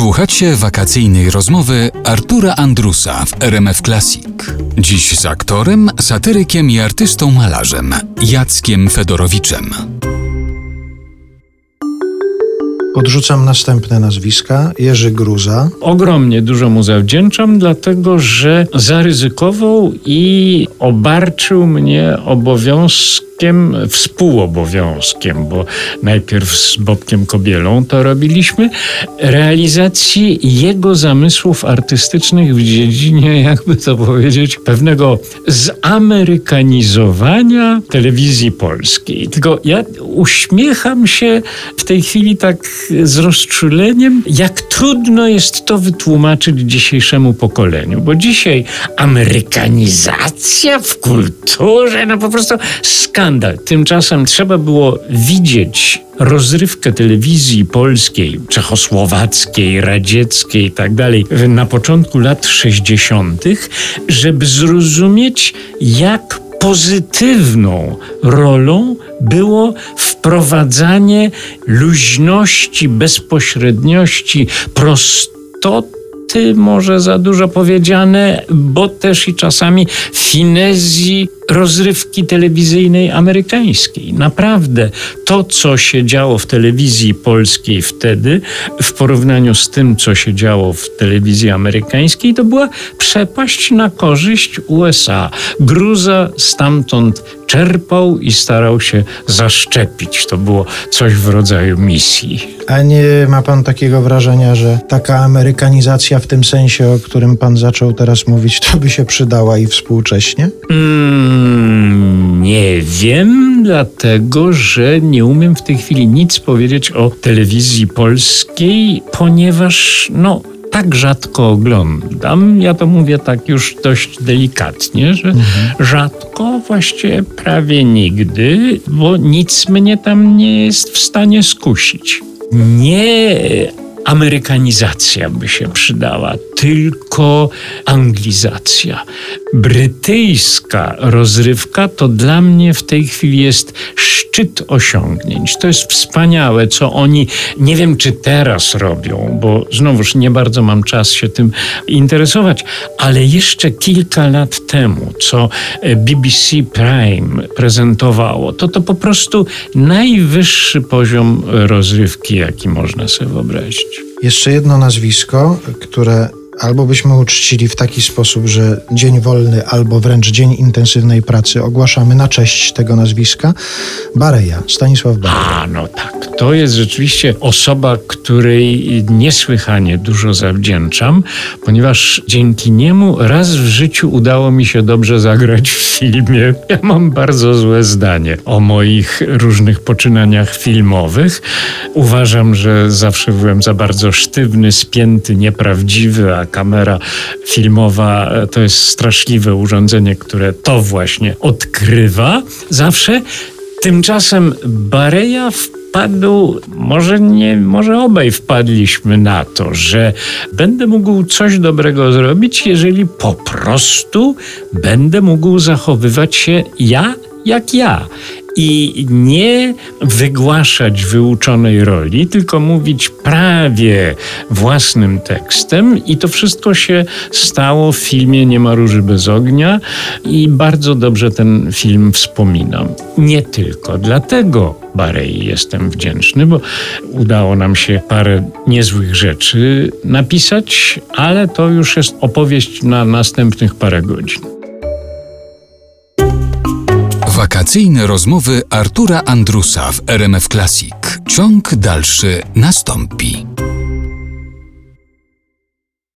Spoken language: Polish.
Słuchacie wakacyjnej rozmowy Artura Andrusa w RMF Classic. Dziś z aktorem, satyrykiem i artystą malarzem Jackiem Fedorowiczem. Odrzucam następne nazwiska. Jerzy Gruza. Ogromnie dużo mu zawdzięczam, dlatego że zaryzykował i obarczył mnie obowiązkiem współobowiązkiem, bo najpierw z Bobkiem Kobielą to robiliśmy, realizacji jego zamysłów artystycznych w dziedzinie, jakby to powiedzieć, pewnego zamerykanizowania telewizji polskiej. Tylko ja uśmiecham się w tej chwili tak z rozczuleniem, jak trudno jest to wytłumaczyć dzisiejszemu pokoleniu, bo dzisiaj amerykanizacja w kulturze, no po prostu skandal. Tymczasem trzeba było widzieć rozrywkę telewizji polskiej, czechosłowackiej, radzieckiej i tak na początku lat 60., żeby zrozumieć, jak pozytywną rolą było wprowadzanie luźności, bezpośredniości, prostoty, może za dużo powiedziane, bo też i czasami finezji rozrywki telewizyjnej amerykańskiej. Naprawdę to, co się działo w telewizji polskiej wtedy, w porównaniu z tym, co się działo w telewizji amerykańskiej, to była przepaść na korzyść USA. Gruza stamtąd czerpał i starał się zaszczepić. To było coś w rodzaju misji. A nie ma pan takiego wrażenia, że taka amerykanizacja w tym sensie, o którym pan zaczął teraz mówić, to by się przydała i współcześnie? Mm Mm, nie wiem, dlatego że nie umiem w tej chwili nic powiedzieć o telewizji polskiej, ponieważ no tak rzadko oglądam. Ja to mówię tak już dość delikatnie, że mhm. rzadko, właściwie prawie nigdy, bo nic mnie tam nie jest w stanie skusić. Nie amerykanizacja by się przydała, tylko anglizacja. Brytyjska rozrywka to dla mnie w tej chwili jest szczyt osiągnięć. To jest wspaniałe, co oni, nie wiem czy teraz robią, bo znowuż nie bardzo mam czas się tym interesować, ale jeszcze kilka lat temu, co BBC Prime prezentowało, to to po prostu najwyższy poziom rozrywki, jaki można sobie wyobrazić. Jeszcze jedno nazwisko, które albo byśmy uczcili w taki sposób, że dzień wolny, albo wręcz dzień intensywnej pracy ogłaszamy na cześć tego nazwiska. Bareja, Stanisław Bareja. A, no tak. To jest rzeczywiście osoba, której niesłychanie dużo zawdzięczam, ponieważ dzięki niemu raz w życiu udało mi się dobrze zagrać w filmie. Ja mam bardzo złe zdanie o moich różnych poczynaniach filmowych. Uważam, że zawsze byłem za bardzo sztywny, spięty, nieprawdziwy, a kamera filmowa e, to jest straszliwe urządzenie, które to właśnie odkrywa zawsze. Tymczasem Bareja wpadł, może nie, może obaj wpadliśmy na to, że będę mógł coś dobrego zrobić, jeżeli po prostu będę mógł zachowywać się ja jak ja i nie wygłaszać wyuczonej roli, tylko mówić prawie własnym tekstem i to wszystko się stało w filmie Nie ma róży bez ognia i bardzo dobrze ten film wspominam. Nie tylko dlatego Barei jestem wdzięczny, bo udało nam się parę niezłych rzeczy napisać, ale to już jest opowieść na następnych parę godzin. Wakacyjne rozmowy Artura Andrusa w RMF Classic. Ciąg dalszy nastąpi.